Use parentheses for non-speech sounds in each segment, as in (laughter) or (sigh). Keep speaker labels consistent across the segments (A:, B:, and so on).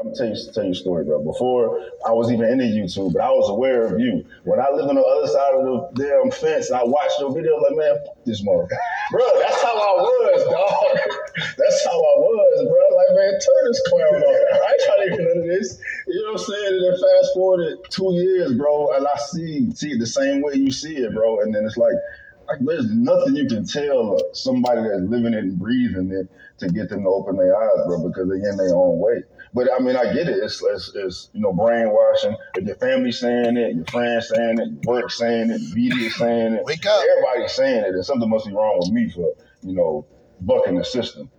A: I'm tell you, tell you a story, bro. Before I was even into YouTube, but I was aware of you. When I lived on the other side of the damn fence, I watched your videos like, man, this motherfucker. (laughs) bro, that's how I was, dog. (laughs) that's how I was, bro. Like, man, turn this clown off. (laughs) I ain't trying to none of this. You know what I'm saying? And then fast forward two years, bro, and I see see it the same way you see it, bro. And then it's like, like there's nothing you can tell somebody that's living it and breathing it to get them to open their eyes, bro, because they're in their own way. But I mean, I get it. It's, it's, it's you know brainwashing. If your family saying it, your friends saying it, work saying it, media saying it,
B: Wake up.
A: everybody's saying it, and something must be wrong with me for you know bucking the system.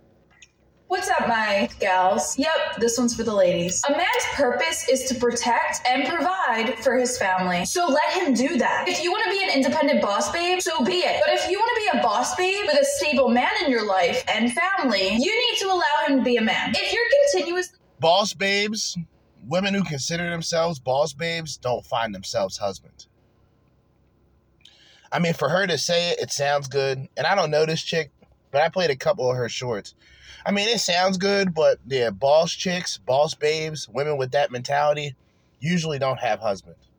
C: What's up, my gals? Yep, this one's for the ladies. A man's purpose is to protect and provide for his family. So let him do that. If you want to be an independent boss babe, so be it. But if you want to be a boss babe with a stable man in your life and family, you need to allow him to be a man. If you're continuously
B: Boss babes, women who consider themselves boss babes don't find themselves husbands. I mean, for her to say it, it sounds good. And I don't know this chick, but I played a couple of her shorts. I mean, it sounds good, but yeah, boss chicks, boss babes, women with that mentality usually don't have husbands.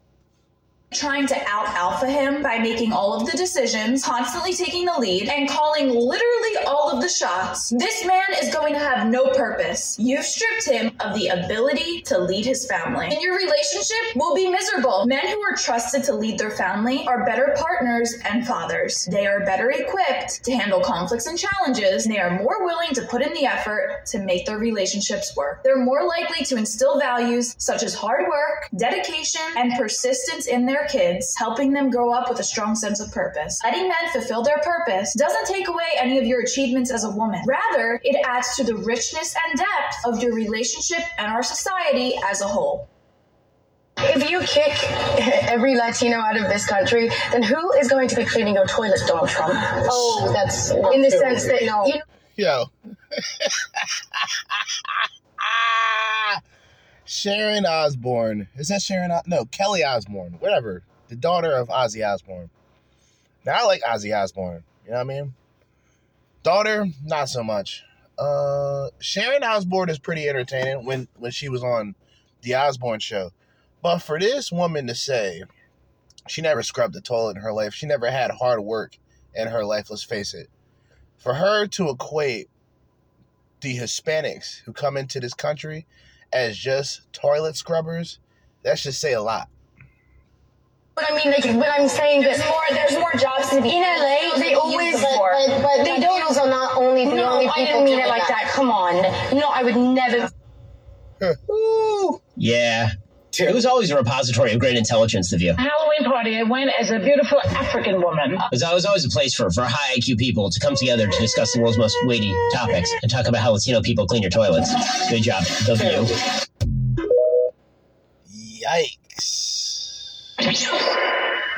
C: Trying to out alpha him by making all of the decisions, constantly taking the lead, and calling literally all of the shots, this man is going to have no purpose. You've stripped him of the ability to lead his family. And your relationship will be miserable. Men who are trusted to lead their family are better partners and fathers. They are better equipped to handle conflicts and challenges, and they are more willing to put in the effort to make their relationships work. They're more likely to instill values such as hard work, dedication, and persistence in their kids, helping them grow up with a strong sense of purpose. Letting men fulfill their purpose doesn't take away any of your achievements as a woman. Rather, it adds to the richness and depth of your relationship and our society as a whole.
D: If you kick (laughs) every Latino out of this country, then who is going to be cleaning your toilets, Donald Trump?
E: Oh, that's
D: In the sense that
E: no.
D: you know,
B: Yo. (laughs) (laughs) Sharon Osbourne. Is that Sharon? O- no, Kelly Osbourne. Whatever. The daughter of Ozzy Osbourne. Now, I like Ozzy Osbourne. You know what I mean? Daughter, not so much. Uh, Sharon Osbourne is pretty entertaining when, when she was on the Osbourne show. But for this woman to say she never scrubbed the toilet in her life, she never had hard work in her life, let's face it for her to equate the Hispanics who come into this country as just toilet scrubbers, that should say a lot.
D: but I mean, like, but I'm saying that
C: more, there's more jobs to be
D: in LA, they always,
E: But, but, but
D: They
E: Latinos are not only the
D: no,
E: only
D: I didn't mean it like that. Come on. No, I would never.
F: Yeah. It was always a repository of great intelligence, The View.
G: Halloween party, I went as a beautiful African woman.
F: It was always, always a place for, for high IQ people to come together to discuss the world's most weighty topics and talk about how Latino people clean your toilets. Good job, The View.
B: Yikes.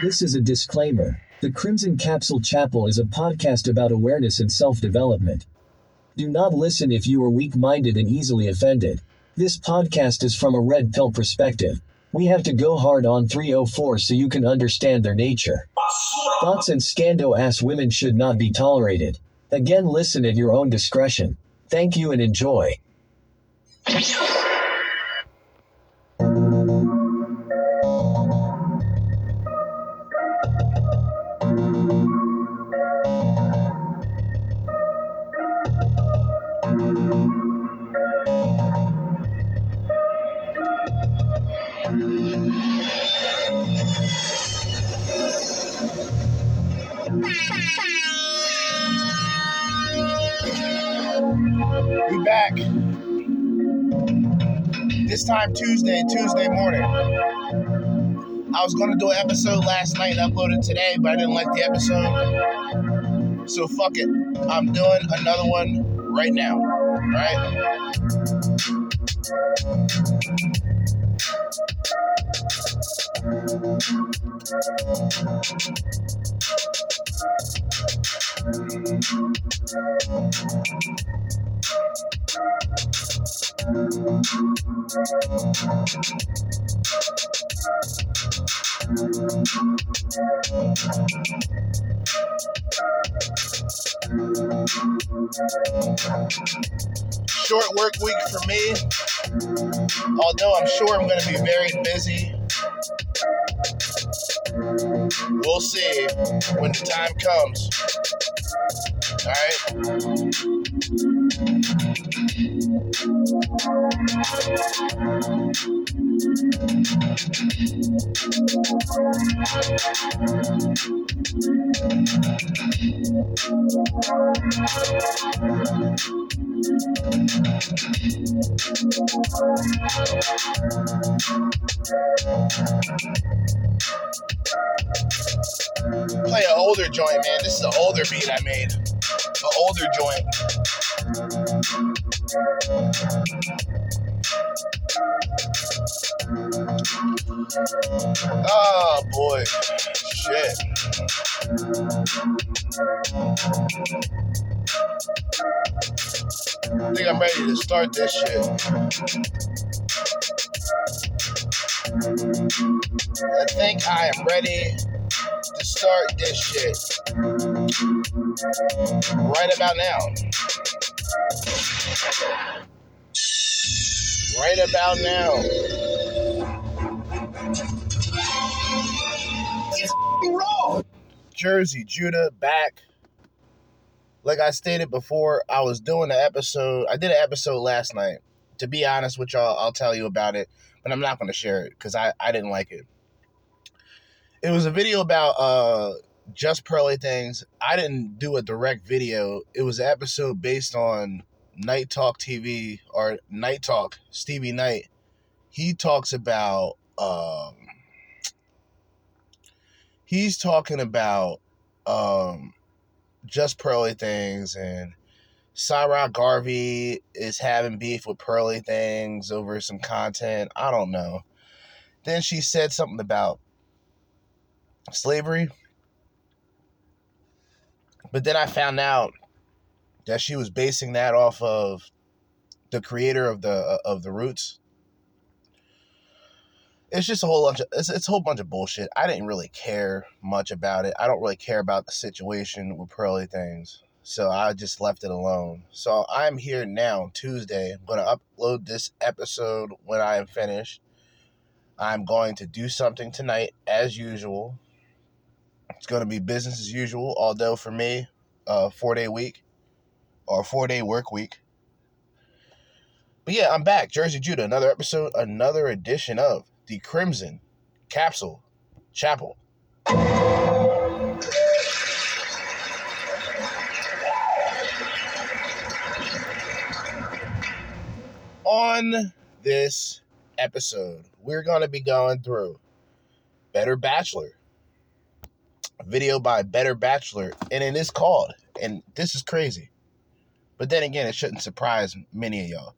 H: This is a disclaimer. The Crimson Capsule Chapel is a podcast about awareness and self development. Do not listen if you are weak minded and easily offended. This podcast is from a red pill perspective. We have to go hard on 304 so you can understand their nature. Thoughts and scando ass women should not be tolerated. Again, listen at your own discretion. Thank you and enjoy.
B: Tuesday, Tuesday morning. I was gonna do an episode last night and uploaded today, but I didn't like the episode. So fuck it. I'm doing another one right now. Right? Short work week for me, although I'm sure I'm going to be very busy. We'll see when the time comes. All right. Play an older joint, man. This is an older beat I made. An older joint. Oh boy. Shit. I think I'm ready to start this shit. I think I am ready to start this shit right about now. Right about now. It's wrong. Jerzee Judah back. Like I stated before, I was doing an episode. I did an episode last night. To be honest with y'all, I'll tell you about it, but I'm not going to share it because I, I didn't like it. It was a video about uh just pearly things. I didn't do a direct video. It was an episode based on Night Talk TV or Night Talk, Stevie Knight. He talks about um he's talking about um just pearly things and Cyrock Garvey is having beef with pearly things over some content. I don't know. Then she said something about slavery. But then I found out that she was basing that off of the creator of the uh, of the Roots. It's just a whole bunch of it's, it's a whole bunch of bullshit. I didn't really care much about it. I don't really care about the situation with pearly things. So I just left it alone. So I'm here now, Tuesday. I'm gonna upload this episode when I am finished. I'm going to do something tonight as usual. It's going to be business as usual, although for me, uh, a four day week or four day work week. But yeah, I'm back. Jerzee Judah, another episode, another edition of the Crimson Capsule Chapel. On this episode, we're going to be going through Better Bachelor, video by Better Bachelor, and it is called, and this is crazy. But then again, it shouldn't surprise many of y'all.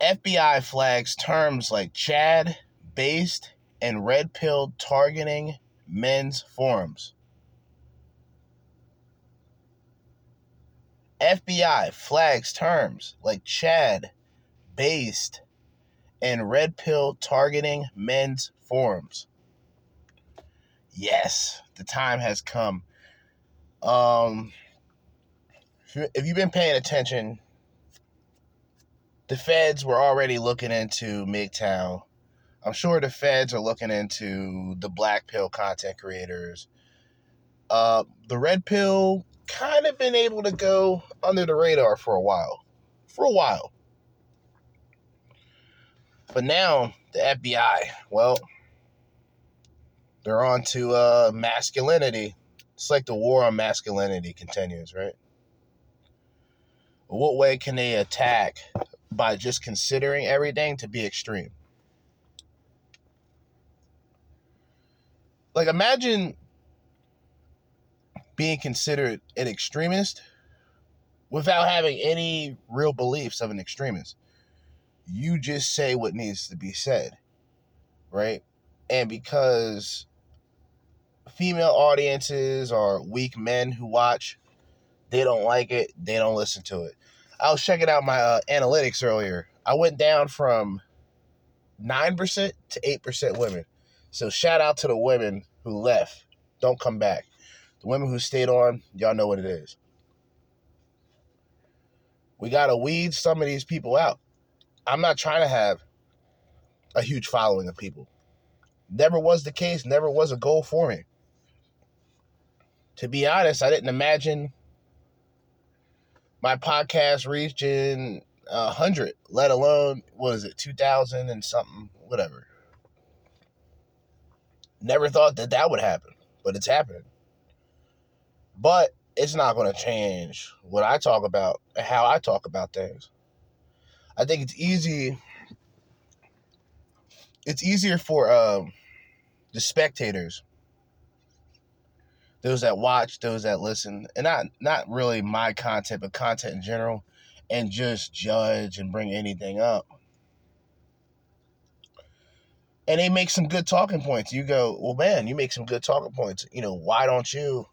B: FBI flags terms like Chad, based, and red pill targeting men's forums. FBI flags terms like Chad, based, and red pill targeting men's forums. Yes, the time has come. Um, if you've been paying attention, the feds were already looking into MGTOW. I'm sure the feds are looking into the black pill content creators. Uh, the red pill kind of been able to go under the radar for a while. For a while. But now the FBI, well, they're on to uh, masculinity. It's like the war on masculinity continues, right? What way can they attack by just considering everything to be extreme? Like, imagine being considered an extremist without having any real beliefs of an extremist. You just say what needs to be said, right? And because female audiences are weak men who watch, they don't like it, they don't listen to it. I was checking out my uh, analytics earlier. I went down from 9% to 8% women. So shout out to the women who left. Don't come back. The women who stayed on, y'all know what it is. We got to weed some of these people out. I'm not trying to have a huge following of people. Never was the case, never was a goal for me. To be honest, I didn't imagine my podcast reaching a hundred, let alone what is it, two thousand and something, whatever. Never thought that that would happen, but it's happening. But it's not going to change what I talk about how I talk about things. I think it's easy. It's easier for um, the spectators, those that watch, those that listen, and not not really my content, but content in general, and just judge and bring anything up. And they make some good talking points. You go, well, man, you make some good talking points. You know, why don't you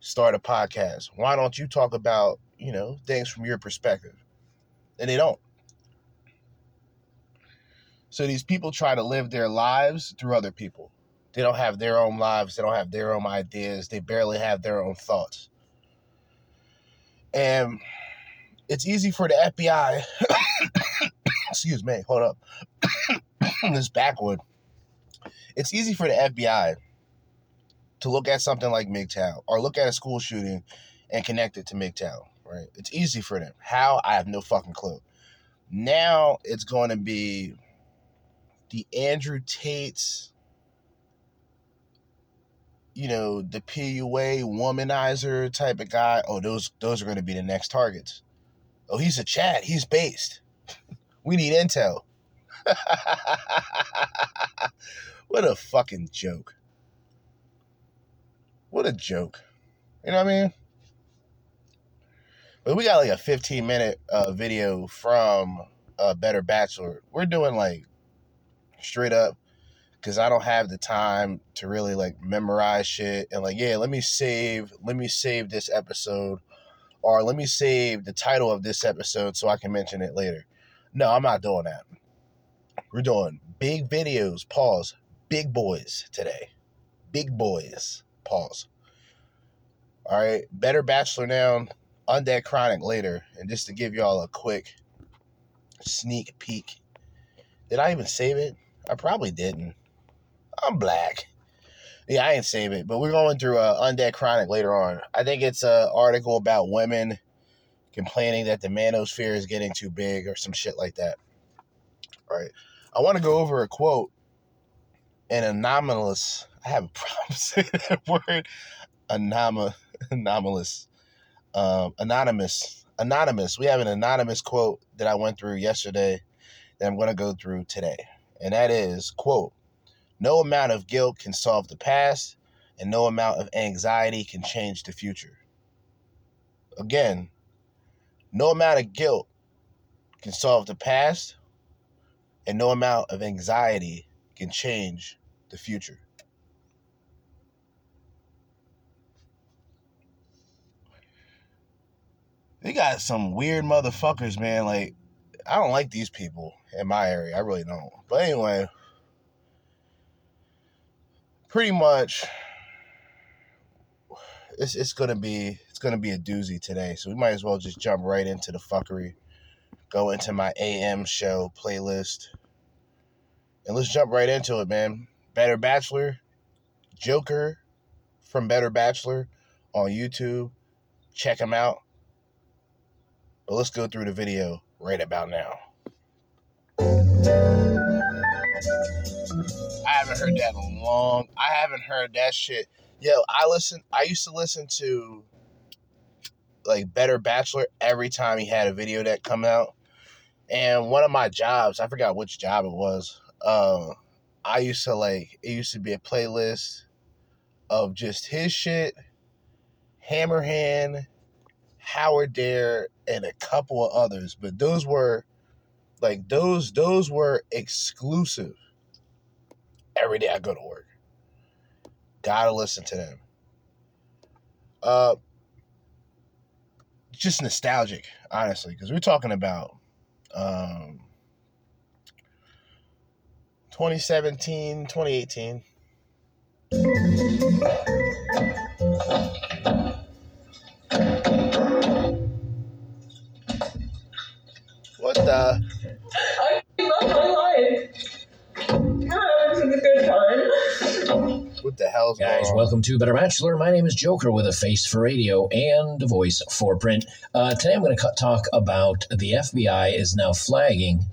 B: start a podcast? Why don't you talk about, you know, things from your perspective? And they don't. So these people try to live their lives through other people. They don't have their own lives, they don't have their own ideas, they barely have their own thoughts. And it's easy for the FBI, (coughs) excuse me, hold up, (coughs) this backwood. It's easy for the FBI to look at something like MGTOW or look at a school shooting and connect it to MGTOW, right? It's easy for them. How? I have no fucking clue. Now it's going to be the Andrew Tate's, you know, the PUA womanizer type of guy. Oh, those those are going to be the next targets. Oh, he's a Chad. He's based. (laughs) We need intel. (laughs) what a fucking joke. What a joke. You know what I mean? But we got like a 15 minute uh, video from uh, Better Bachelor. We're doing like straight up because I don't have the time to really like memorize shit and like, yeah, let me save, let me save this episode or let me save the title of this episode so I can mention it later. No, I'm not doing that. We're doing big videos, pause, big boys today. Big boys, pause. All right, Better Bachelor now, Undead Chronic later. And just to give y'all a quick sneak peek. Did I even save it? I probably didn't. I'm black. Yeah, I didn't save it, but we're going through uh, Undead Chronic later on. I think it's an article about women complaining that the manosphere is getting too big or some shit like that. All right. I want to go over a quote. An anomalous, I have a (laughs) problem saying that word, Anom- anomalous, um, anonymous, anonymous. We have an anonymous quote that I went through yesterday that I'm going to go through today. And that is, quote, no amount of guilt can solve the past, and no amount of anxiety can change the future. Again, no amount of guilt can solve the past, and no amount of anxiety can change the future. They got some weird motherfuckers, man. Like, I don't like these people in my area. I really don't. But anyway, pretty much it's it's gonna be it's gonna be a doozy today. So we might as well just jump right into the fuckery. Go into my AM show playlist. And let's jump right into it, man. Better Bachelor, Joker from Better Bachelor on YouTube. Check him out. But let's go through the video right about now. I haven't heard that in long. I haven't heard that shit. Yo, I listen. I used to listen to like Better Bachelor every time he had a video that come out. And one of my jobs, I forgot which job it was. Um, I used to like it used to be a playlist of just his shit, Hammerhand, Howard Dare, and a couple of others. But those were like those those were exclusive. Every day I go to work. Gotta listen to them. Uh just nostalgic, honestly, because we're talking about um 2017, 2018. uh,
I: I
B: what the hell's
J: Guys, welcome to Better Bachelor. My name is Joker with a face for radio and a voice for print. Uh, today I'm going to talk about the FBI is now flagging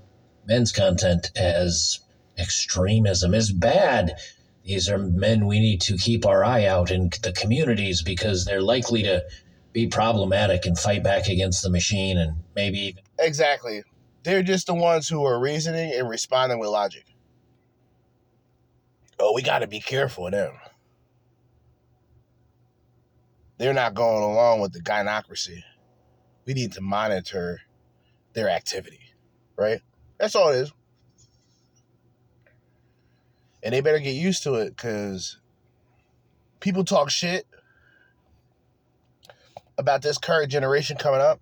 J: men's content as extremism is bad. These are men we need to keep our eye out in the communities because they're likely to be problematic and fight back against the machine and maybe even
B: Exactly. They're just the ones who are reasoning and responding with logic. Oh, we got to be careful of them. They're not going along with the gynocracy. We need to monitor their activity, right? That's all it is. And they better get used to it because people talk shit about this current generation coming up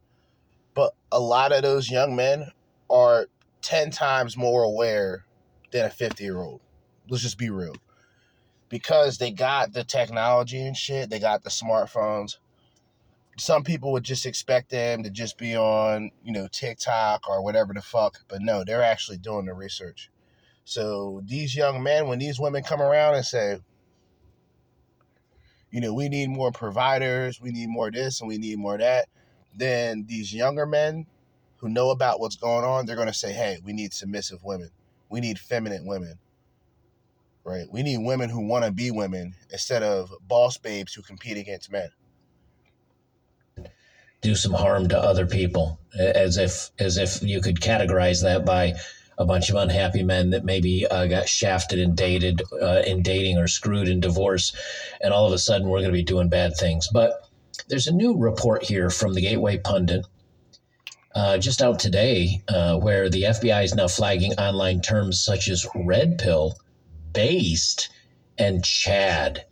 B: but a lot of those young men are 10 times more aware than a 50 year old. Let's just be real. Because they got the technology and shit, they got the smartphones. Some people would just expect them to just be on, you know, TikTok or whatever the fuck, but no, they're actually doing the research. So these young men, when these women come around and say, you know, we need more providers, we need more this, and we need more that, then these younger men who know about what's going on, they're going to say, hey, we need submissive women. We need feminine women. Right? We need women who want to be women instead of boss babes who compete against men.
J: do some harm to other people as if as if you could categorize that by a bunch of unhappy men that maybe uh, got shafted and dated uh, in dating or screwed in divorce and all of a sudden we're going to be doing bad things but there's a new report here from the gateway pundit uh, just out today uh, where the fbi is now flagging online terms such as red pill based and chad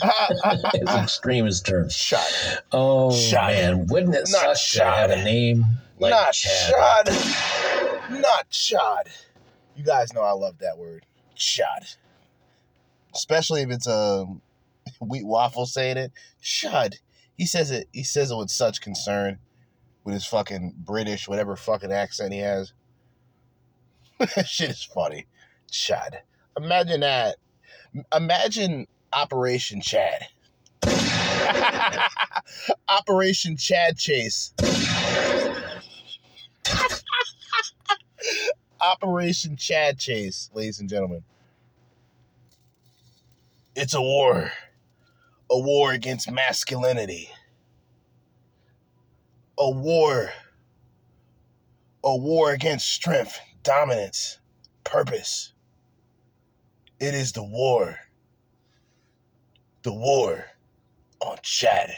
J: (laughs) as extreme as terms
B: Shot.
J: Oh
B: Shot.
J: man, wouldn't it
B: Not
J: suck to have a name like
B: Not
J: Chad?
B: shod. Not shod. You guys know I love that word. Shod. Especially if it's um, a (laughs) wheat waffle saying it. Shud. He says it he says it with such concern with his fucking British, whatever fucking accent he has. (laughs) shit is funny. Chad. Imagine that. Imagine Operation Chad. (laughs) Operation Chad Chase. (laughs) Operation Chad Chase, ladies and gentlemen. It's a war. A war against masculinity. A war. A war against strength, dominance, purpose. It is the war. The war on Chad.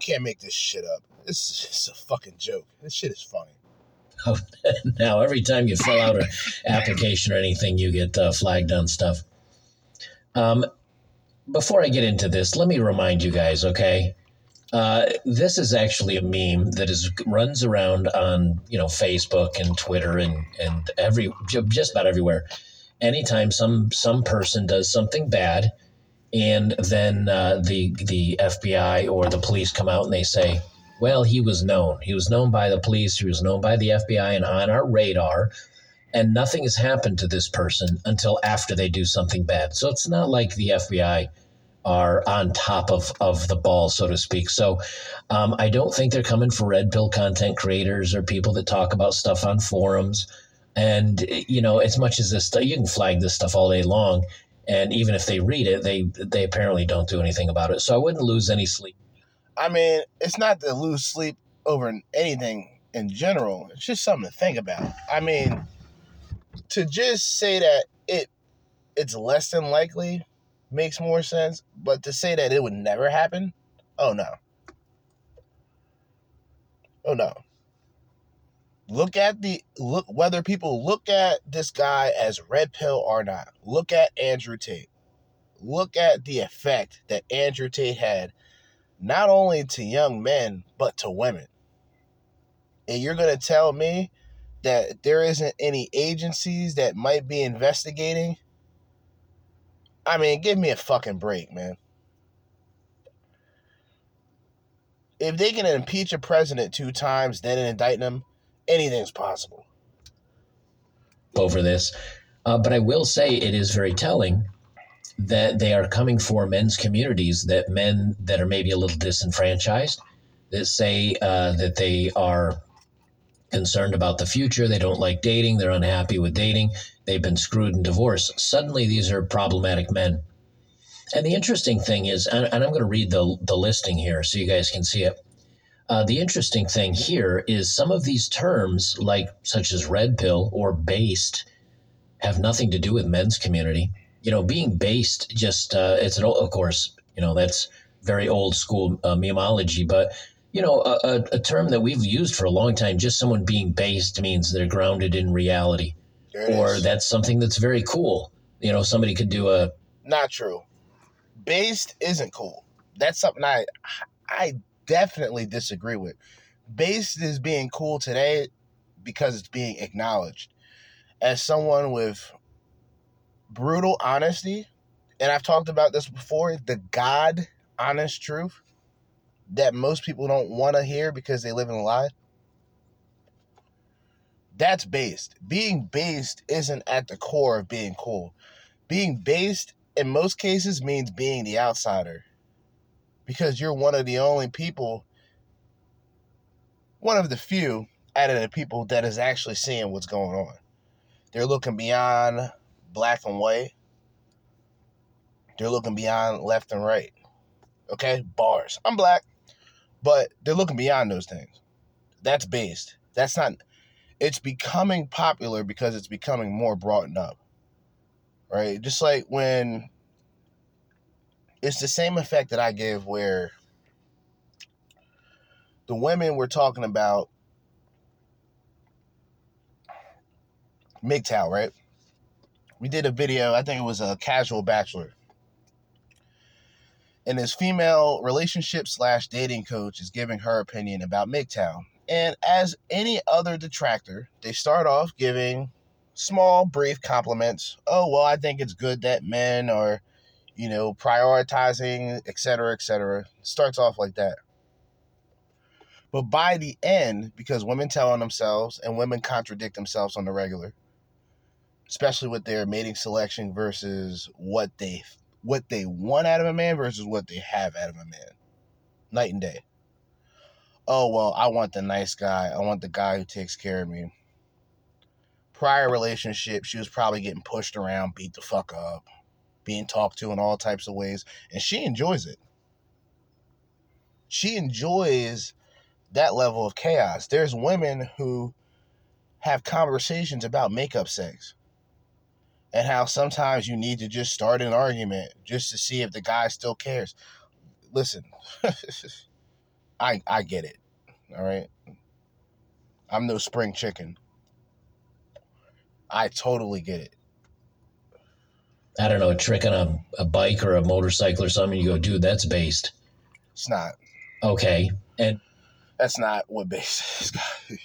B: Can't make this shit up. This is just a fucking joke. This shit is funny.
J: Oh, (laughs) now every time you fill out an application or anything, you get uh, flagged on stuff. Um, before I get into this, let me remind you guys, okay? Uh, this is actually a meme that is runs around on you know Facebook and Twitter and and every just about everywhere. Anytime some some person does something bad, and then uh, the the FBI or the police come out and they say, "Well, he was known. He was known by the police. He was known by the FBI and on our radar." And nothing has happened to this person until after they do something bad. So it's not like the FBI are on top of, of the ball, so to speak. So um, I don't think they're coming for red pill content creators or people that talk about stuff on forums. And you know, as much as this stuff, you can flag this stuff all day long, and even if they read it, they they apparently don't do anything about it. So I wouldn't lose any sleep.
B: I mean, it's not to lose sleep over anything in general. It's just something to think about. I mean, to just say that it it's less than likely makes more sense, but to say that it would never happen, oh no. Oh no. Look at the look whether people look at this guy as red pill or not. Look at Andrew Tate. Look at the effect that Andrew Tate had not only to young men but to women. And you're going to tell me that there isn't any agencies that might be investigating? I mean, give me a fucking break, man. if they can impeach a president two times, then indict him, anything's possible.
J: over this. Uh, but I will say it is very telling that they are coming for men's communities, that men that are maybe a little disenfranchised, that say uh, that they are concerned about the future, they don't like dating, they're unhappy with dating, they've been screwed in divorce. Suddenly, these are problematic men. And the interesting thing is, and, and I'm going to read the, the listing here so you guys can see it. Uh, the interesting thing here is some of these terms, like such as red pill or based, have nothing to do with men's community. You know, being based just uh, it's an old, of course, you know that's very old school uh, memology, but you know, a, a, a term that we've used for a long time. Just someone being based means they're grounded in reality, or
B: is.
J: that's something that's very cool. You know, somebody could do a
B: Not true. Based isn't cool. That's something I I definitely disagree with. Based is being cool today because it's being acknowledged. As someone with brutal honesty, and I've talked about this before, the God honest truth that most people don't want to hear because they live in a lie. That's based. Being based isn't at the core of being cool. Being based in most cases means being the outsider because you're one of the only people, one of the few out of the people that is actually seeing what's going on. They're looking beyond black and white, they're looking beyond left and right. Okay, bars. I'm black, but they're looking beyond those things. That's based. That's not. It's becoming popular because it's becoming more brought up right? Just like when it's the same effect that I give where the women we're talking about MGTOW, right? We did a video, I think it was a casual bachelor. And this female relationship slash dating coach is giving her opinion about MGTOW. And as any other detractor, they start off giving small, brief compliments. Oh, well, I think it's good that men are, you know, prioritizing, et cetera, et cetera. Starts off like that. But by the end, because women tell on themselves and women contradict themselves on the regular, especially with their mating selection versus what they what they want out of a man versus what they have out of a man. Night and day. Oh well, I want the nice guy. I want the guy who takes care of me prior relationship, she was probably getting pushed around, beat the fuck up, being talked to in all types of ways, and she enjoys it. She enjoys that level of chaos. There's women who have conversations about makeup sex and how sometimes you need to just start an argument just to see if the guy still cares. Listen, (laughs) I I get it. All right. I'm no spring chicken. I totally get it.
J: I don't know, a trick on a, a bike or a motorcycle or something, you go, dude, that's based.
B: It's not.
J: Okay. And
B: That's not what base (laughs) is.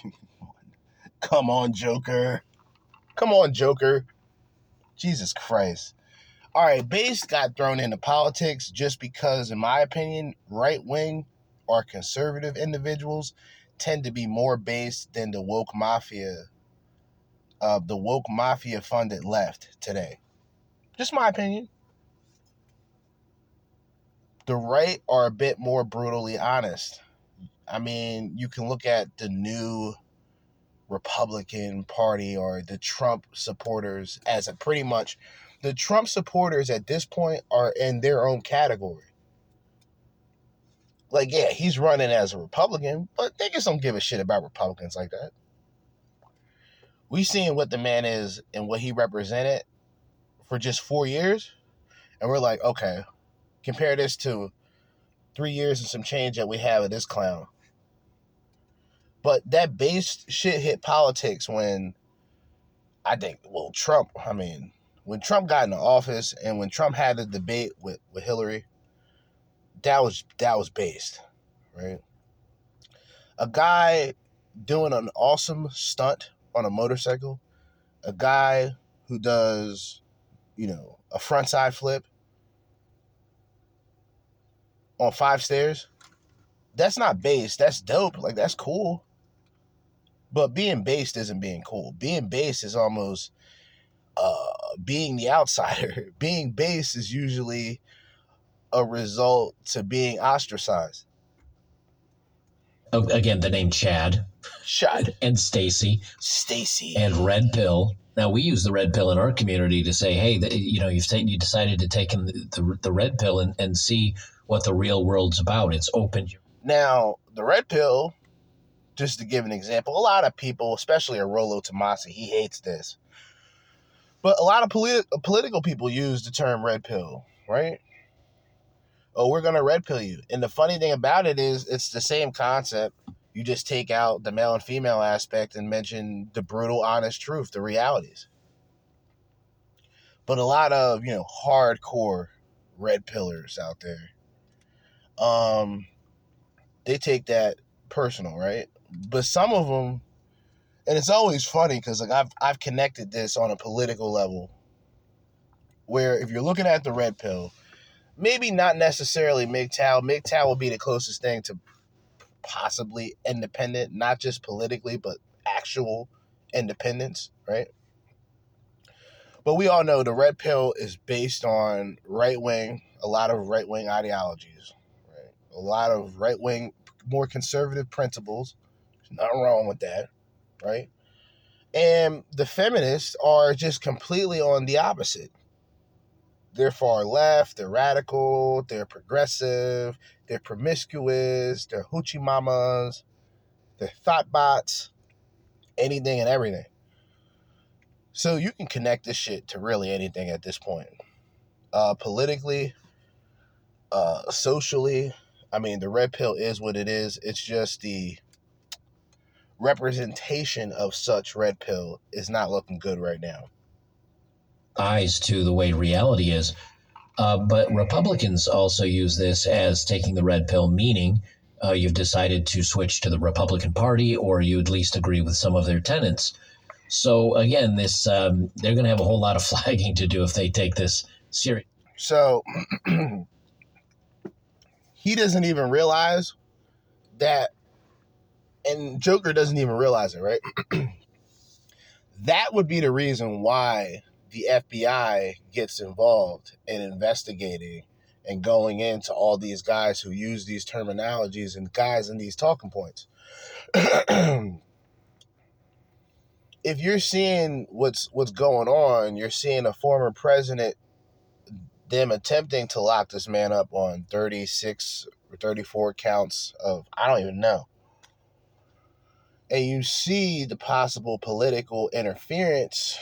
B: Come on, Joker. Come on, Joker. Jesus Christ. All right, base got thrown into politics just because, in my opinion, right wing or conservative individuals tend to be more based than the woke mafia, uh, the woke mafia funded left today. Just my opinion. The right are a bit more brutally honest. I mean, you can look at the new Republican Party or the Trump supporters as a pretty much the Trump supporters at this point are in their own category. Like, yeah, he's running as a Republican, but niggas don't give a shit about Republicans like that. We seen what the man is and what he represented for just four years, and we're like, okay, compare this to three years and some change that we have of this clown. But that base shit hit politics when I think, well, Trump, I mean, when Trump got into office and when Trump had the debate with, with Hillary, that was that was based, right? A guy doing an awesome stunt on a motorcycle, a guy who does, you know, a front side flip on five stairs, that's not based. That's dope. Like that's cool. But being based isn't being cool. Being based is almost uh being the outsider. (laughs) being based is usually a result to being ostracized.
J: Oh, Again, the name Chad
B: Shot.
J: and Stacy
B: Stacy.
J: and Red Pill. Now we use the red pill in our community to say, hey, the, you know, you've taken, you decided to take in the, the, the red pill and, and see what the real world's about. It's opened you.
B: Now, the red pill, just to give an example, a lot of people, especially a Rollo Tomassi, he hates this. But a lot of politi- political people use the term red pill, right? Oh, we're to red pill you. And the funny thing about it is, it's the same concept. You just take out the male and female aspect and mention the brutal, honest truth, the realities. But a lot of, you know, hardcore red pillars out there, um, they take that personal, right? But some of them, and it's always funny because like I've I've connected this on a political level, where if you're looking at the red pill, maybe not necessarily MGTOW. MGTOW will be the closest thing to possibly independent, not just politically, but actual independence, right? But we all know the red pill is based on right wing, a lot of right wing ideologies, right? A lot of right wing, more conservative principles. There's nothing wrong with that, right? And the feminists are just completely on the opposite. They're far left, they're radical, they're progressive, they're promiscuous, they're hoochie mamas, they're thought bots, anything and everything. So you can connect this shit to really anything at this point. Uh, politically, uh, socially, I mean, the red pill is what it is. It's just the representation of such red pill is not looking good right now.
J: Eyes to the way reality is. Uh, but Republicans also use this as taking the red pill, meaning uh, you've decided to switch to the Republican Party, or you at least agree with some of their tenets. So again, this um, they're going to have a whole lot of (laughs) flagging to do if they take this serious.
B: So (clears throat) he doesn't even realize that, and Joker doesn't even realize it, right? (clears throat) that would be the reason why the FBI gets involved in investigating and going into all these guys who use these terminologies and guys in these talking points. (clears throat) if you're seeing what's what's going on, you're seeing a former president them attempting to lock this man up on 36 or 34 counts of I don't even know. And you see the possible political interference,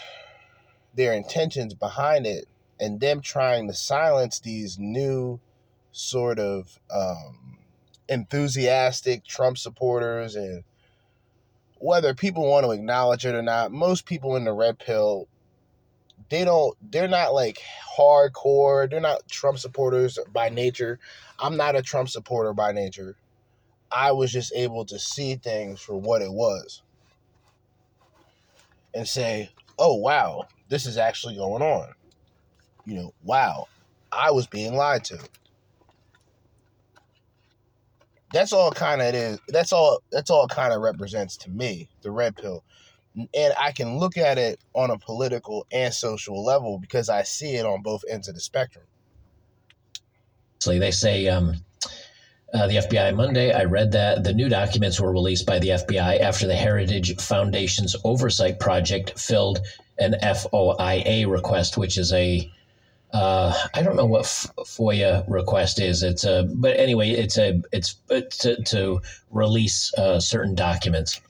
B: their intentions behind it, and them trying to silence these new sort of um, enthusiastic Trump supporters and whether people want to acknowledge it or not, most people in the red pill they don't they're not like hardcore they're not trump supporters by nature. I'm not a trump supporter by nature. I was just able to see things for what it was and say oh wow this is actually going on. You know wow i was being lied to. That's all kind of it is. That's all that's all kind of represents to me the red pill. And I can look at it on a political and social level because I see it on both ends of the spectrum.
J: So they say um, uh, the FBI Monday. I read that the new documents were released by the FBI after the Heritage Foundation's oversight project filled an FOIA request, which is a uh, I don't know what FOIA request is. It's a but anyway, it's a it's, it's to, to release uh, certain documents.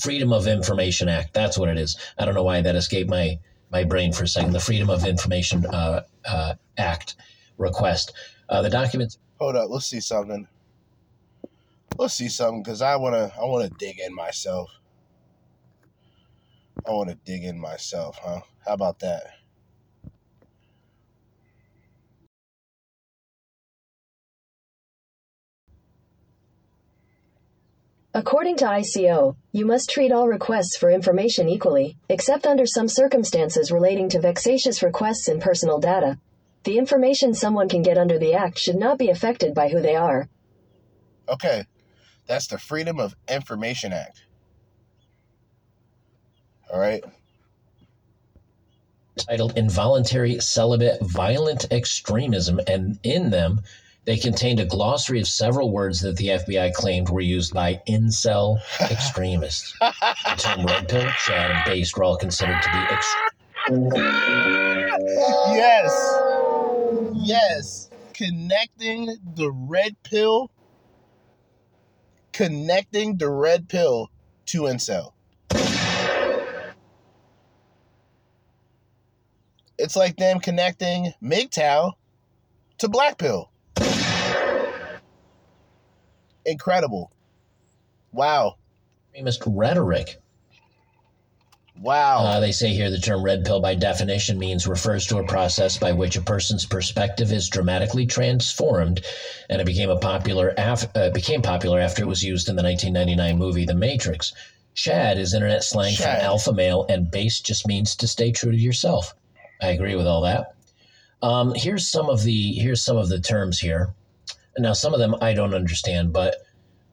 J: Freedom of Information Act. That's what it is. I don't know why that escaped my my brain for a second. The Freedom of Information uh, uh, Act request. Uh, the documents.
B: Hold up, let's see something. Let's see something because I wanna I wanna dig in myself. I wanna dig in myself, huh? How about that?
K: According to ICO, you must treat all requests for information equally, except under some circumstances relating to vexatious requests in personal data. The information someone can get under the Act should not be affected by who they are.
B: Okay. That's the Freedom of Information Act. All right.
J: titled Involuntary Celibate Violent Extremism, and in them, they contained a glossary of several words that the FBI claimed were used by incel (laughs) extremists. the term red pill, Chad, and based were all considered to be ex-
B: yes. Yes. Connecting the red pill. Connecting the red pill to incel. It's like them connecting MGTOW to black pill. Incredible. Wow.
J: Famous rhetoric.
B: Wow.
J: Uh, they say here the term red pill, by definition, means refers to a process by which a person's perspective is dramatically transformed, and it became a popular af- uh, became popular after it was used in the 1999 movie The Matrix. Chad is internet slang
B: Chad.
J: for alpha male, and base just means to stay true to yourself. I agree with all that. Um, here's some of the here's some of the terms here. Now, some of them I don't understand, but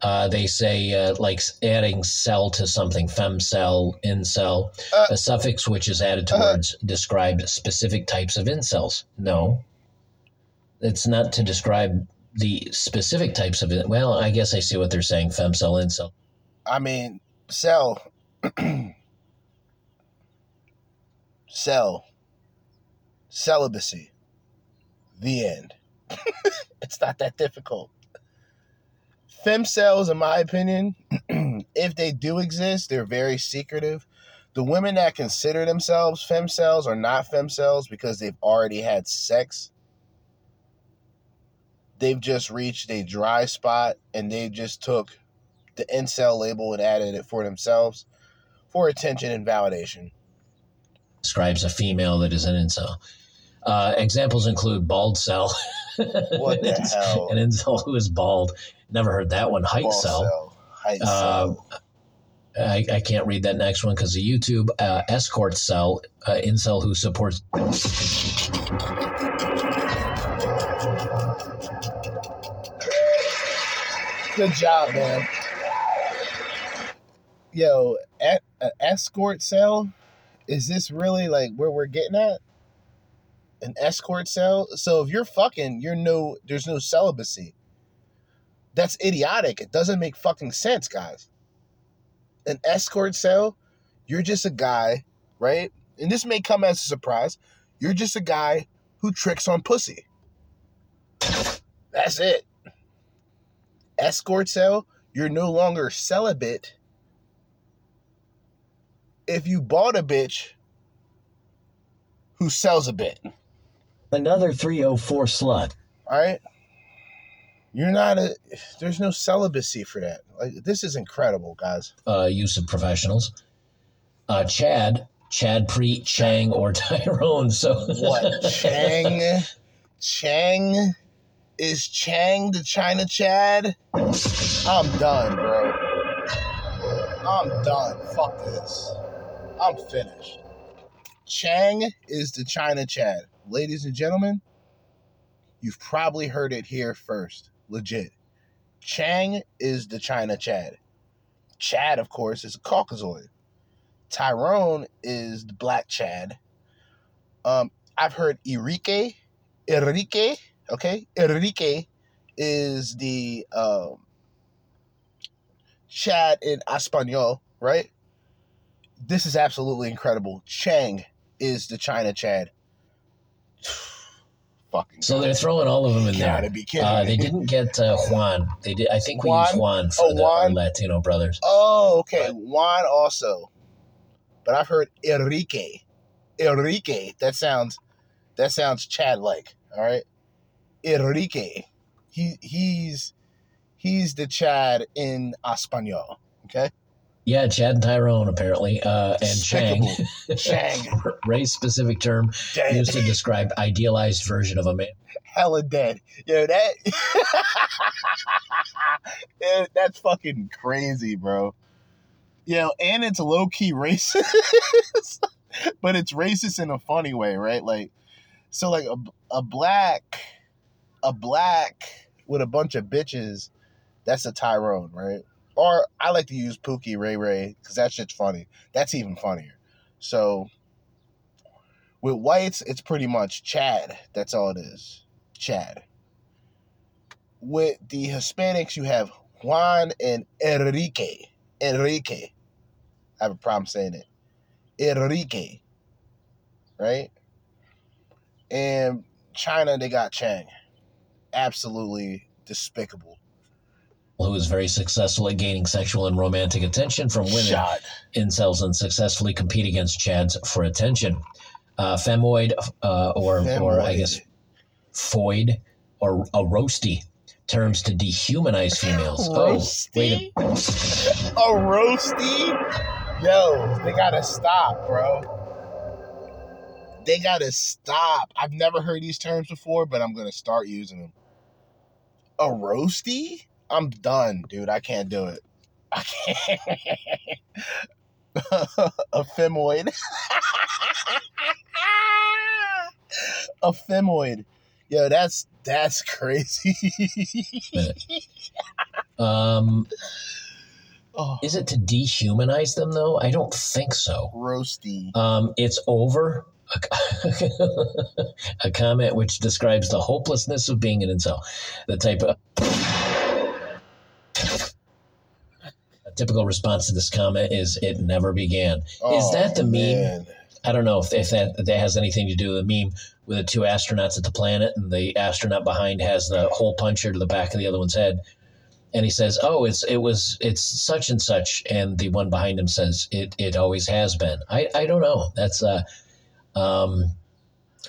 J: uh, they say uh, like adding cell to something, femcel, incel,
B: Uh,
J: a suffix which is added to
B: uh-huh.
J: words describe specific types of incels. No, it's not to describe the specific types of it. Well, I guess I see what they're saying. Femcel, incel.
B: I mean, cell. (clears throat) cell. Celibacy. The end. (laughs) it's not that difficult. Femcels, in my opinion, (clears throat) if they do exist, they're very secretive. The women that consider themselves fem cells are not fem cells because they've already had sex. They've just reached a dry spot and they just took the incel label and added it for themselves for attention and validation.
J: Describes a female that is an incel. Uh, examples include bald cell.
B: What the (laughs) hell?
J: An incel who is bald. Never heard that one. Height
B: Ball
J: cell.
B: cell, height
J: Uh,
B: cell.
J: I, I can't read that next one because of YouTube. Uh, escort cell, uh, incel who supports.
B: Good job, man. Yo, e- an escort cell? Is this really like where we're getting at? An escort cell? So if you're fucking, you're no, there's no celibacy. That's idiotic. It doesn't make fucking sense, guys. An escort cell, you're just a guy, right? And this may come as a surprise. You're just a guy who tricks on pussy. That's it escort cell, you're no longer celibate if you bought a bitch who sells a bit.
H: Another 304 slut.
B: All right? You're not a there's no celibacy for that. Like this is incredible, guys.
J: uh, use of professionals. Uh, Chad, Chad Preet, Chang, or (laughs) Tyrone. So
B: What Chang Chang is Chang the China Chad? I'm done, bro. I'm done. Fuck this. I'm finished. Chang is the China Chad. Ladies and gentlemen, you've probably heard it here first. Legit. Chang is the China Chad. Chad, of course, is a Caucasoid. Tyrone is the Black Chad. Um, I've heard Enrique, Enrique, okay, Enrique is the um, Chad in Espanol, right? This is absolutely incredible. Chang is the China Chad. Fucking.
J: So they're throwing all of them in
B: You
J: there.
B: gotta be kidding
J: Uh, they didn't get uh, Juan. They did. I think we
B: Juan?
J: used Juan for
B: Oh,
J: the
B: Juan?
J: Latino brothers.
B: Oh, okay. Juan also. But I've heard Enrique. Enrique. That sounds that sounds Chad like. All right. Enrique. He he's he's the Chad in Espanol. Okay.
J: Yeah, Chad and Tyrone apparently, uh, and Chang.
B: Chang. (laughs)
J: race specific term
B: Dead.
J: used to describe idealized version of a man.
B: Hella dead. Yo, that (laughs) Yeah, that's fucking crazy, bro. Yo, and it's low key racist, (laughs) but it's racist in a funny way, right? Like, so like a, a black, a black with a bunch of bitches That's a Tyrone, right? Or I like to use Pookie Ray Ray because that shit's funny. That's even funnier. So with whites, it's pretty much Chad. That's all it is. Chad. With the Hispanics, you have Juan and Enrique. Enrique. I have a problem saying it. Enrique. Right? And China, they got Chang. Absolutely despicable.
J: Who is very successful at gaining sexual and romantic attention from women.
B: Shot.
J: Incels and successfully compete against Chads for attention. Uh, femoid, uh, or or I guess foid, or a roasty, terms to dehumanize females. (laughs) Oh, wait a
B: A roasty? Yo, they gotta stop, bro. They gotta stop. I've never heard these terms before, but I'm gonna start using them. A roasty? I'm done, dude. I can't do it. I can't. (laughs) a femoid. (laughs) a femoid. Yo, that's that's crazy. (laughs)
J: Um,
B: oh,
J: is it to dehumanize them though? I don't think so.
B: roasty.
J: Um, it's over. a comment which describes the hopelessness of being an incel. The type of typical response to this comment is "It never began." is
B: Oh,
J: that the meme?
B: man.
J: I don't know if, if that that has anything to do with the meme with the two astronauts at the planet, and the astronaut behind has the hole puncher to the back of the other one's head, and he says, "Oh, it's it was it's such and such," and the one behind him says, "It it always has been." I I don't know. That's uh, um,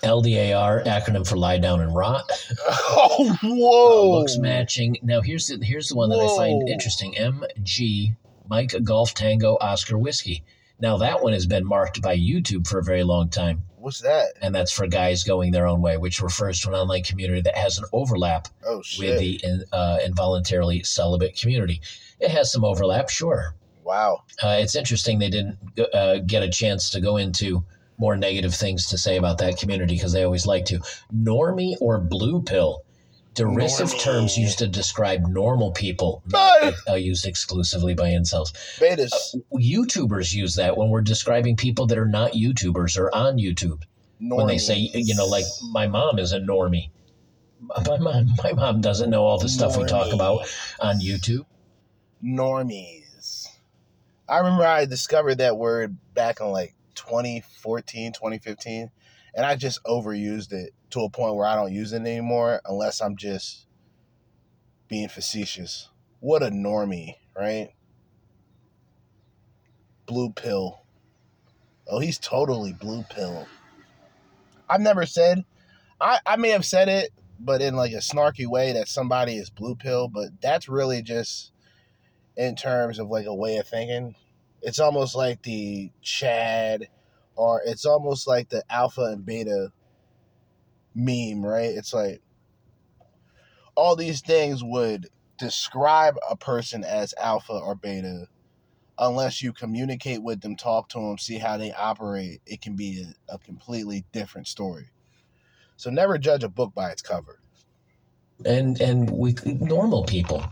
J: LDAR acronym for lie down and rot. (laughs)
B: Oh, whoa.
J: looks matching. Now here's the here's the one that I find interesting. MG Mike Golf Tango Oscar Whiskey. Now that one has been marked by YouTube for a very long time,
B: What's that?
J: and that's for guys going their own way, which refers to an online community that has an overlap
B: Oh
J: with the in, uh, involuntarily celibate community. It has some overlap, sure.
B: wow.
J: Uh, it's interesting they didn't uh, get a chance to go into more negative things to say about that community because they always like to. Normie or blue pill, derisive
B: Normie.
J: terms used to describe normal people, not uh, used exclusively by incels.
B: Betas.
J: YouTubers use that when we're describing people that are not YouTubers or on YouTube. When they say, you know, like my mom is a normie. (laughs) My mom, my mom doesn't know all the stuff we talk about on YouTube.
B: normies. I remember I discovered that word back in like 2014, 2015, and I just overused it to a point where I don't use it anymore unless I'm just being facetious. What a normie, right? Blue pill. Oh, he's totally blue pill. I've never said, I, I may have said it, but in like a snarky way that somebody is blue pill, but that's really just in terms of like a way of thinking. It's almost like the Chad or it's almost like the alpha and beta meme, right? It's like all these things would describe a person as alpha or beta unless you communicate with them, talk to them, see how they operate. It can be a, a completely different story. So never judge a book by its cover.
J: and and we normal people.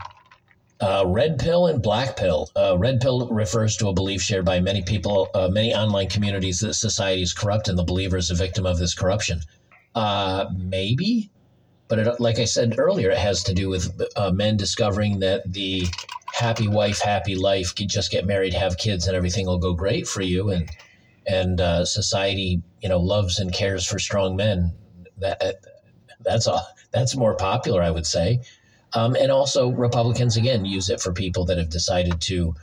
J: Uh, red pill and black pill. Uh, red pill refers to a belief shared by many people, uh, many online communities that society is corrupt and the believer is a victim of this corruption. Uh, maybe, but it, like I said earlier, it has to do with uh, men discovering that the happy wife, happy life, just get married, have kids, and everything will go great for you, and and uh, society, you know, loves and cares for strong men. That that's all. That's more popular, I would say. Um, and also, Republicans again use it for people that have decided to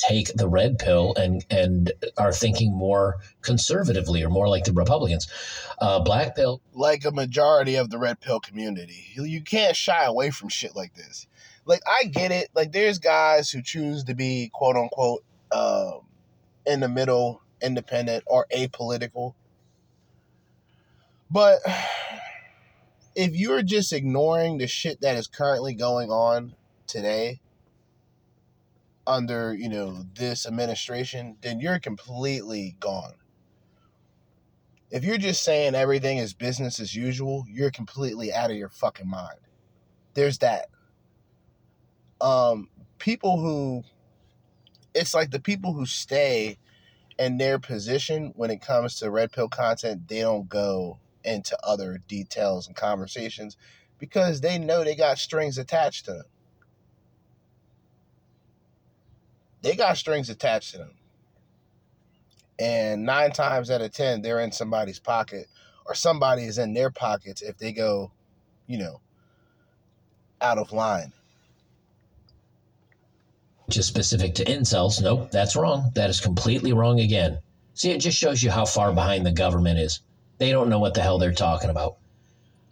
J: take the red pill and and are thinking more conservatively or more like the Republicans. Uh, black pill,
B: like a majority of the red pill community. You, can't shy away from shit like this. Like I get it. Like there's guys who choose to be quote unquote um, in the middle, independent or apolitical. But if you're just ignoring the shit that is currently going on today under, you know, this administration, then you're completely gone. If you're just saying everything is business as usual, you're completely out of your fucking mind. There's that. um, people who, it's like the people who stay in their position when it comes to red pill content, they don't go into other details and conversations because they know they got strings attached to them. They got strings attached to them. And nine times out of ten, they're in somebody's pocket or somebody is in their pockets if they go, you know, out of line.
J: Just specific to incels. Nope, that's wrong. That is completely wrong again. See, it just shows you how far behind the government is. They don't know what the hell they're talking about.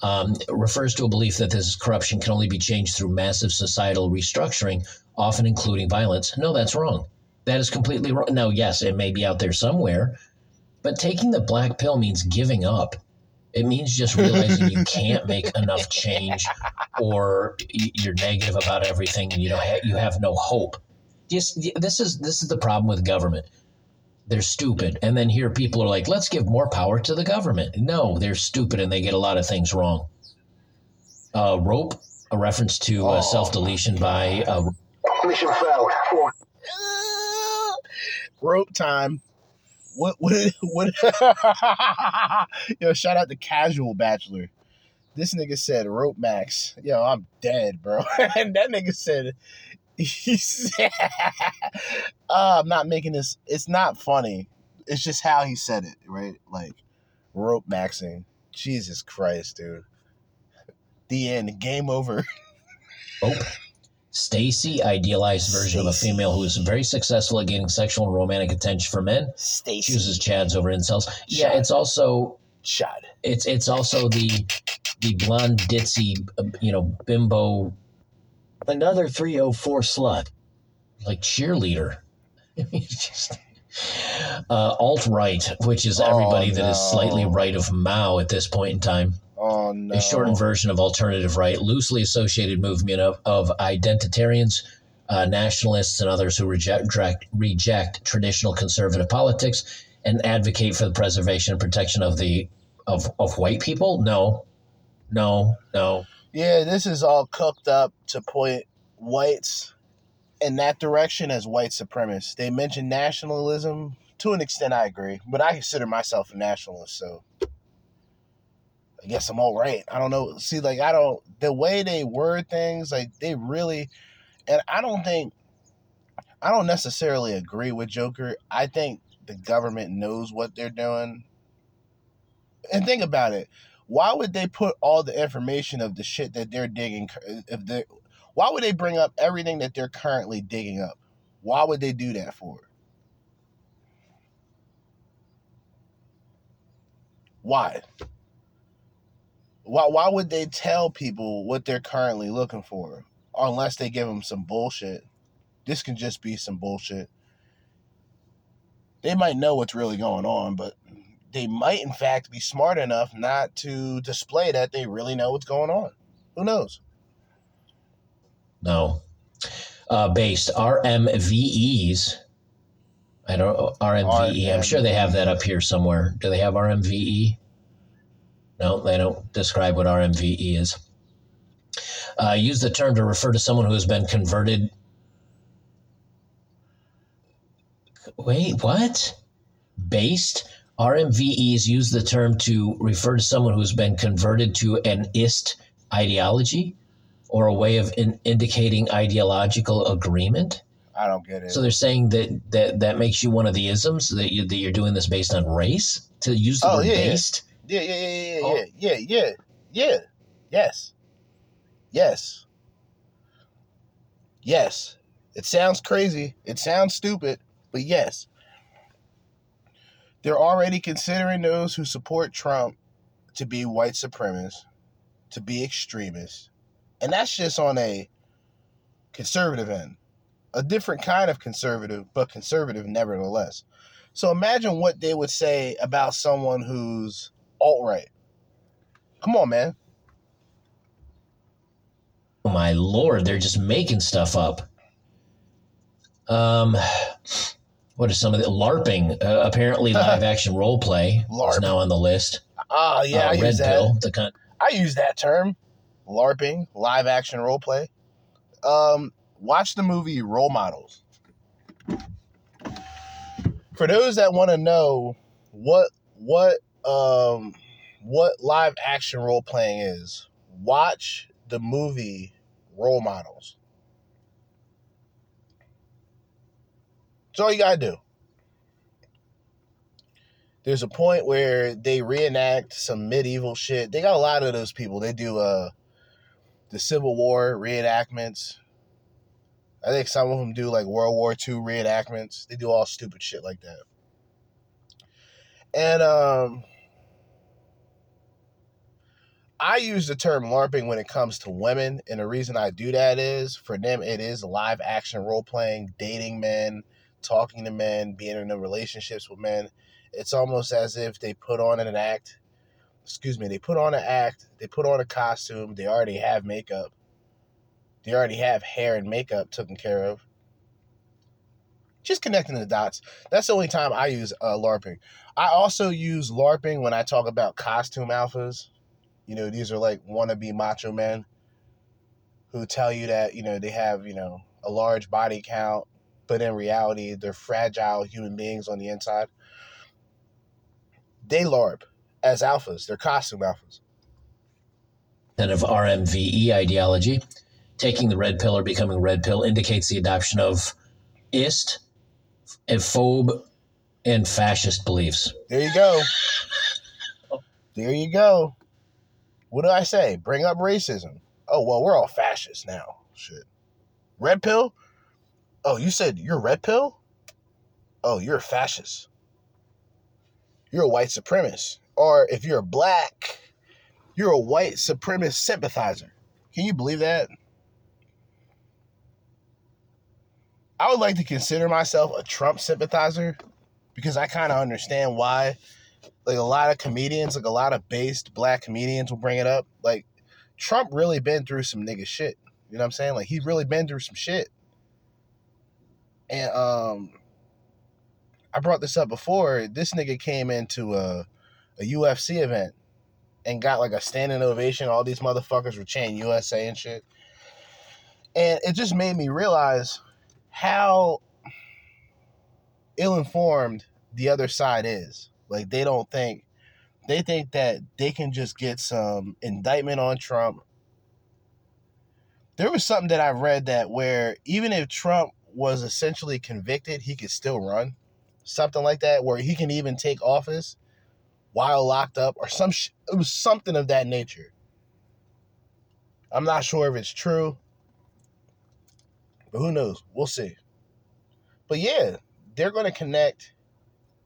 J: Um, refers to a belief that this corruption can only be changed through massive societal restructuring, often including violence. No, that's wrong. That is completely wrong. Now, yes, it may be out there somewhere, but taking the black pill means giving up. It means just realizing you (laughs) can't make enough change, or you're negative about everything, and you don't ha- you have no hope. Just this is this is the problem with government. They're stupid, and then here people are like, "Let's give more power to the government." No, they're stupid, and they get a lot of things wrong. Uh, rope, a reference to uh, self deletion by uh,
A: Mission failed. (laughs)
B: rope time. What what what? (laughs) Yo, shout out to Casual Bachelor. This nigga said rope max. Yo, I'm dead, bro. (laughs) and that nigga said, said, (laughs) uh, I'm not making this. It's not funny. It's just how he said it, right? Like rope maxing. Jesus Christ, dude. The end. Game over. (laughs)
J: oh. Stacy, idealized version of a female who is very successful at gaining sexual and romantic attention from men.
B: Stacy.
J: Chooses Chads over incels. Yeah,
B: Chad.
J: it's also
B: Chad.
J: it's it's also the the blonde ditzy, uh, you know, bimbo
H: Another 304 slut.
J: like cheerleader. (laughs) Just uh, alt right, which is
B: Oh,
J: everybody that is slightly right of Mao at this point in time.
B: Oh no.
J: a shortened version of alternative right, loosely associated movement of, of identitarians, uh, nationalists, and others who reject, reject reject traditional conservative politics and advocate for the preservation and protection of the of, of white people. No, no, no.
B: Yeah, this is all cooked up to point whites in that direction as white supremacists. They mention nationalism. To an extent, I agree, but I consider myself a nationalist, so I guess I'm all right. I don't know. See, like, I don't, the way they word things, like, they really, and I don't think, I don't necessarily agree with Joker. I think the government knows what they're doing. And think about it why would they put all the information of the shit that they're digging if they why would they bring up everything that they're currently digging up? Why would they do that for? Why? Why why would they tell people what they're currently looking for unless they give them some bullshit? This can just be some bullshit. They might know what's really going on but they might in fact be smart enough not to display that they really know what's going on. Who knows?
J: No. Uh, based RMVEs. I don't RMVE. I'm sure they have that up here somewhere. Do they have RMVE? No, they don't describe what RMVE is. Uh, use the term to refer to someone who has been converted. Wait, what? Based? RMVEs use the term to refer to someone who's been converted to an ist ideology or a way of in indicating ideological agreement.
B: I don't get it.
J: So they're saying that that, that makes you one of the isms that you that you're doing this based on race to use the
B: Oh,
J: word
B: yeah, yeah.
J: based.
B: yeah, yeah, yeah, yeah,
J: Oh.
B: yeah, yeah, yeah, yeah. Yes. Yes. Yes. It sounds crazy. It sounds stupid, but yes. They're already considering those who support Trump to be white supremacists, to be extremists. And that's just on a conservative end. A different kind of conservative, but conservative nevertheless. So imagine what they would say about someone who's alt right. Come on, man.
J: Oh my lord, they're just making stuff up. Um, what are some of the LARPing? Uh, apparently, live (laughs) action role play is now on the list.
B: Ah, yeah,
J: Uh,
B: I
J: Red
B: use that.
J: Pill, the con-
B: I use that term. LARPing, live action role play. Um, watch the movie Role Models. For those that want to know what what um what live action role playing is, watch the movie Role Models. That's all you gotta do. There's a point where they reenact some medieval shit. They got a lot of those people. They do uh the Civil War reenactments. I think some of them do like World War II reenactments. They do all stupid shit like that. And um I use the term LARPing when it comes to women, and the reason I do that is for them it is live action role playing, dating men, talking to men, being in the relationships with men. It's almost as if they put on an act. Excuse me, they put on an act, they put on a costume, they already have makeup. They already have hair and makeup taken care of. Just connecting the dots. That's the only time I use uh, LARPing. I also use LARPing when I talk about costume alphas. You know, these are like wannabe macho men who tell you that, you know, they have, you know, a large body count, but in reality, they're fragile human beings on the inside. They LARP as alphas, they're costume alphas.
J: And of RMVE ideology, taking the red pill or becoming red pill indicates the adoption of ist, a phobe, and fascist beliefs.
B: There you go. There you go. What do I say? Bring up racism. Oh, well, we're all fascists now. Shit. Red pill? Oh, you said you're red pill? Oh, you're a fascist. You're a white supremacist. Or if you're black, you're a white supremacist sympathizer. Can you believe that? I would like to consider myself a Trump sympathizer because I kind of understand why. Like a lot of comedians, like a lot of based black comedians will bring it up. Like Trump really been through some nigga shit. You know what I'm saying? Like he's really been through some shit. And um I brought this up before. This nigga came into a a UFC event and got like a standing ovation. All these motherfuckers were chanting USA and shit. And it just made me realize how ill informed the other side is. Like they don't think they think that they can just get some indictment on Trump. There was something that I read that where even if Trump was essentially convicted, he could still run. Something like that, where he can even take office while locked up, or some. Sh- it was something of that nature. I'm not sure if it's true, but who knows? We'll see. But yeah, they're going to connect.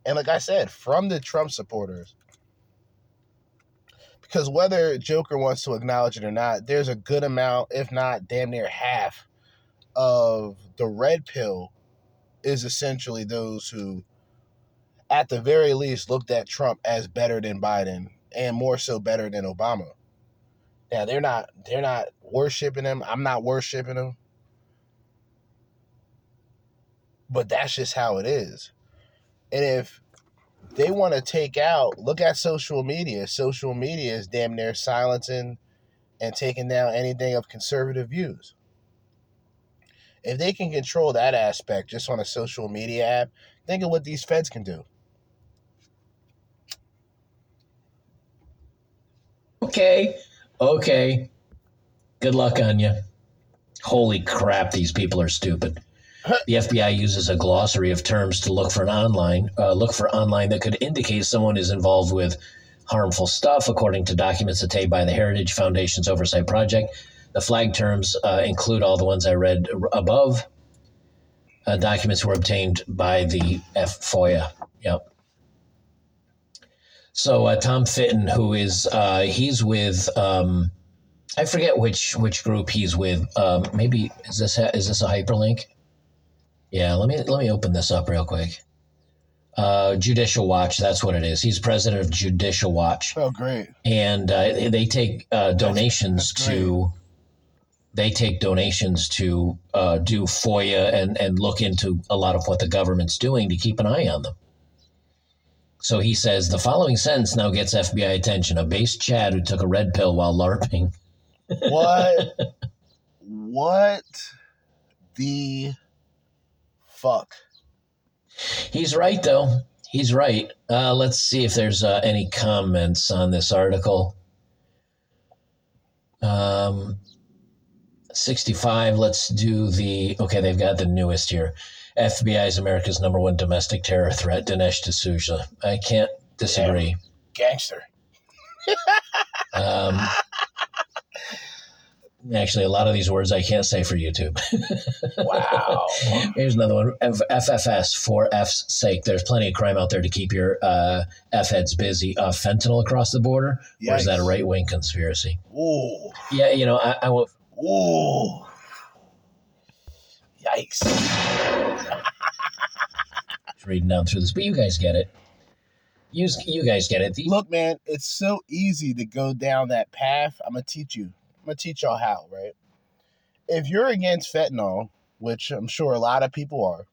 B: And like I said, from the Trump supporters. Because whether Joker wants to acknowledge it or not, there's a good amount, if not damn near half, of the red pill is essentially those who, at the very least, looked at Trump as better than Biden and more so better than Obama. Now they're not they're not worshiping him. I'm not worshiping him. But that's just how it is. And if they want to take out, look at social media. Social media is damn near silencing and taking down anything of conservative views. If they can control that aspect just on a social media app, think of what these feds can do.
J: Okay. Okay. Good luck on you. Holy crap, these people are stupid. (laughs) The FBI uses a glossary of terms to look for an online uh, look for online that could indicate someone is involved with harmful stuff, according to documents obtained by the Heritage Foundation's Oversight Project. The flag terms uh, include all the ones I read above. Uh, documents were obtained by the F FOIA. Yep. So uh, Tom Fitton, who is uh, he's with um, I forget which which group he's with. Um, maybe is this a, is this a hyperlink? Yeah, let me let me open this up real quick. Uh, Judicial Watch, that's what it is. He's president of Judicial Watch.
B: Oh, great!
J: And uh, they, they take uh, donations that's, that's to. They take donations to uh, do FOIA and, and look into a lot of what the government's doing to keep an eye on them. So he says the following sentence now gets FBI attention. A base Chad who took a red pill while LARPing.
B: What? (laughs) what the fuck?
J: He's right, though. He's right. Uh, let's see if there's uh, any comments on this article. Um, 65. Let's do the. Okay, they've got the newest here. FBI is America's number one domestic terror threat, Dinesh D'Souza. I can't disagree.
B: Gangster. (laughs)
J: Um, actually, a lot of these words I can't say for YouTube. (laughs)
B: Wow.
J: Here's another one. FFS for F's sake. There's plenty of crime out there to keep your uh, F heads busy. Uh, fentanyl across the border, or is that a right wing conspiracy?
B: Ooh.
J: Yeah, you know, I, I won't.
B: Ooh. Yikes. (laughs)
J: reading down through this, but you guys get it. You, you guys get it. The-
B: Look, man, it's so easy to go down that path. I'm gonna teach you. I'm gonna teach y'all how, right? If you're against fentanyl, which I'm sure a lot of people are,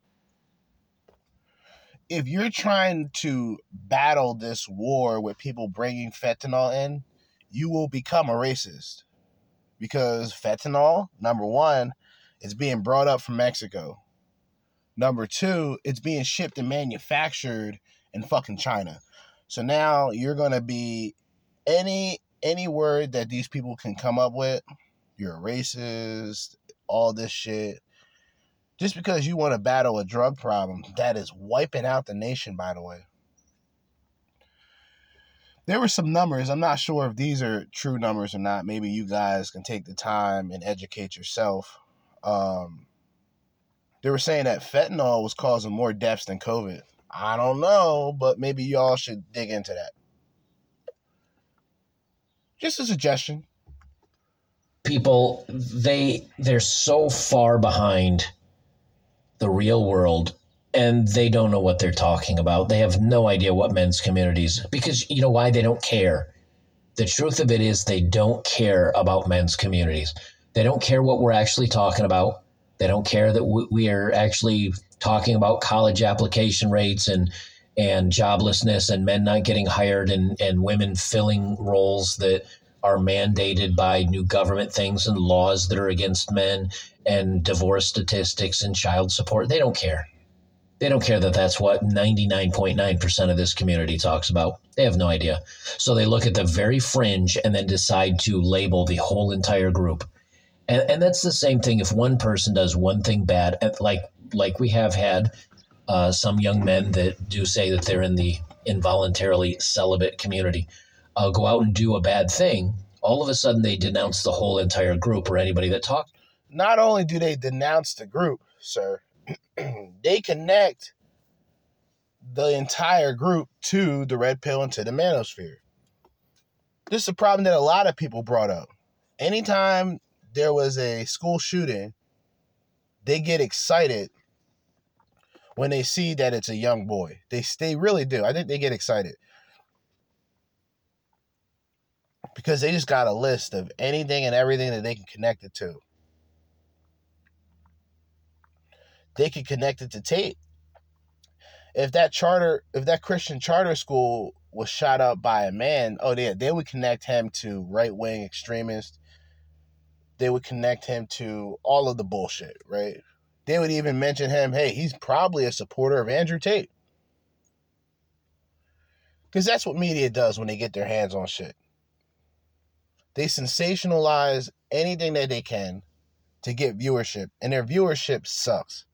B: if you're trying to battle this war with people bringing fentanyl in, you will become a racist. Because fentanyl, number one, is being brought up from Mexico. Number two, it's being shipped and manufactured in fucking China. So now you're gonna be any any word that these people can come up with, you're a racist, all this shit. Just because you want to battle a drug problem that is wiping out the nation, by the way. There were some numbers. I'm not sure if these are true numbers or not. Maybe you guys can take the time and educate yourself. Um, they were saying that fentanyl was causing more deaths than COVID. I don't know, but maybe y'all should dig into that. Just a suggestion.
J: people they they're so far behind the real world and they don't know what they're talking about. They have no idea what men's communities because you know why? They don't care. The truth of it is they don't care about men's communities. They don't care what we're actually talking about. They don't care that we, are actually talking about college application rates and and joblessness and men not getting hired and, and women filling roles that are mandated by new government things and laws that are against men and divorce statistics and child support. They don't care. They don't care that that's what 99.9% of this community talks about. They have no idea. So they look at the very fringe and then decide to label the whole entire group. And, and that's the same thing if one person does one thing bad, like like we have had uh, some young men that do say that they're in the involuntarily celibate community uh, go out and do a bad thing, all of a sudden they denounce the whole entire group or anybody that talks.
B: Not only do they denounce the group, sir, (clears throat) they connect the entire group to the red pill and to the manosphere. This is a problem that a lot of people brought up. Anytime there was a school shooting, they get excited when they see that it's a young boy. They they really do. I think they get excited. Because they just got a list of anything and everything that they can connect it to. They could connect it to Tate. If that charter, if that Christian charter school was shot up by a man, oh yeah, they would connect him to right wing extremists. They would connect him to all of the bullshit, right? They would even mention him, hey, he's probably a supporter of Andrew Tate. Because that's what media does when they get their hands on shit. They sensationalize anything that they can to get viewership, and their viewership sucks.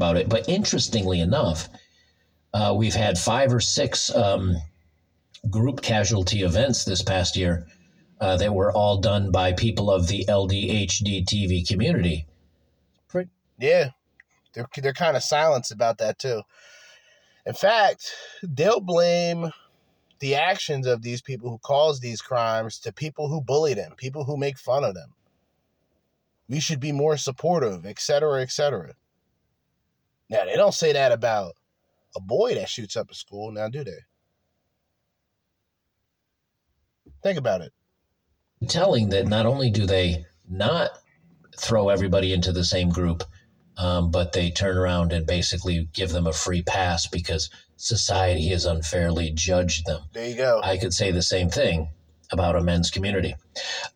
J: About it. But interestingly enough, uh, we've had five or six um, group casualty events this past year uh, that were all done by people of the LGBTQ community.
B: Yeah, they're they're kind of silenced about that too. In fact, they'll blame the actions of these people who cause these crimes to people who bully them, people who make fun of them. We should be more supportive, etc., etc. Now they don't say that about a boy that shoots up a school, now do they? Think about it.
J: telling that not only do they not throw everybody into the same group, um, but they turn around and basically give them a free pass because society has unfairly judged them.
B: There you go.
J: I could say the same thing about a men's community.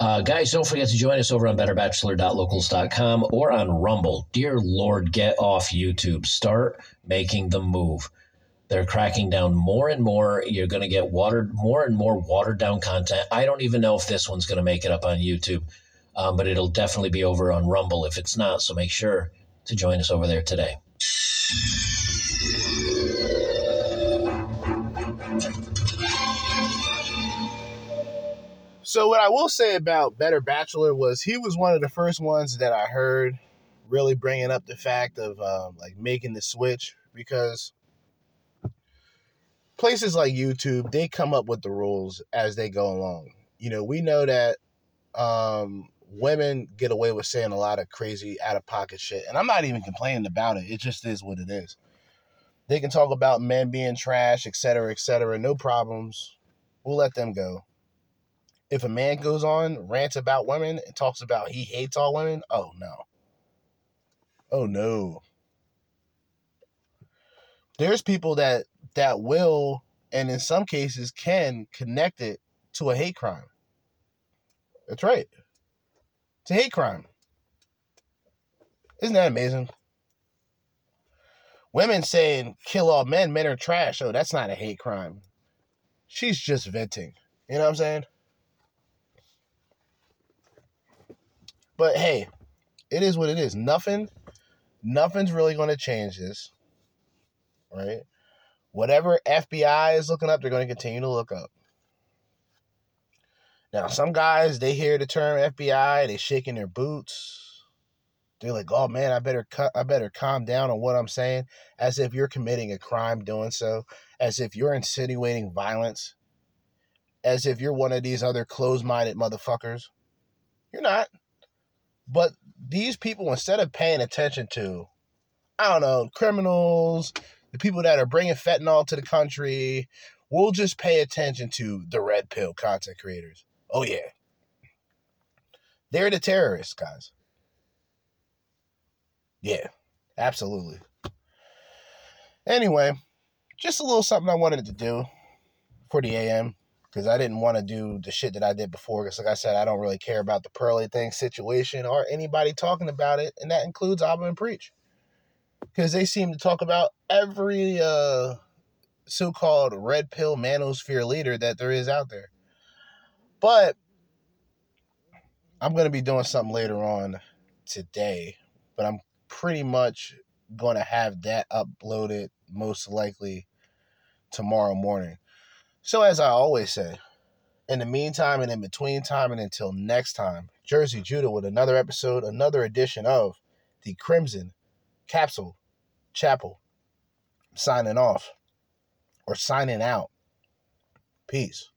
J: Uh, guys, don't forget to join us over on betterbachelor.locals.com or on Rumble. Dear Lord, get off YouTube. Start making the move. They're cracking down more and more. You're going to get watered more and more watered down content. I don't even know if this one's going to make it up on YouTube, um, but it'll definitely be over on Rumble if it's not. So make sure to join us over there today.
B: So what I will say about Better Bachelor was he was one of the first ones that I heard really bringing up the fact of um, like making the switch because places like YouTube they come up with the rules as they go along. You know, we know that um, women get away with saying a lot of crazy out of pocket shit, and I'm not even complaining about it. It just is what it is. They can talk about men being trash, et cetera, et cetera. No problems. We'll let them go if a man goes on rants about women and talks about he hates all women, oh no. Oh no. There's people that that will and in some cases can connect it to a hate crime. That's right. It's a hate crime. Isn't that amazing? Women saying kill all men, men are trash. Oh, that's not a hate crime. She's just venting. You know what I'm saying? But hey, it is what it is. Nothing, nothing's really going to change this, right? Whatever FBI is looking up, they're going to continue to look up. Now, some guys they hear the term FBI, they shaking their boots. They're like, "Oh man, I better cut, I better calm down on what I'm saying," as if you're committing a crime doing so, as if you're insinuating violence, as if you're one of these other closed-minded motherfuckers. You're not. But these people, instead of paying attention to, I don't know, criminals, the people that are bringing fentanyl to the country, we'll just pay attention to the red pill content creators. Oh, yeah. They're the terrorists, guys. Yeah, absolutely. Anyway, just a little something I wanted to do for the AM because I didn't want to do the shit that I did before. Because, like I said, I don't really care about the Pearly thing situation or anybody talking about it, and that includes Aba and Preach, because they seem to talk about every uh, so-called red pill manosphere leader that there is out there. But I'm going to be doing something later on today, but I'm pretty much going to have that uploaded most likely tomorrow morning. So, as I always say, in the meantime and in between time and until next time, Jerzee Judah with another episode, another edition of the Crimson Capsule Chapel. Signing off or signing out. Peace.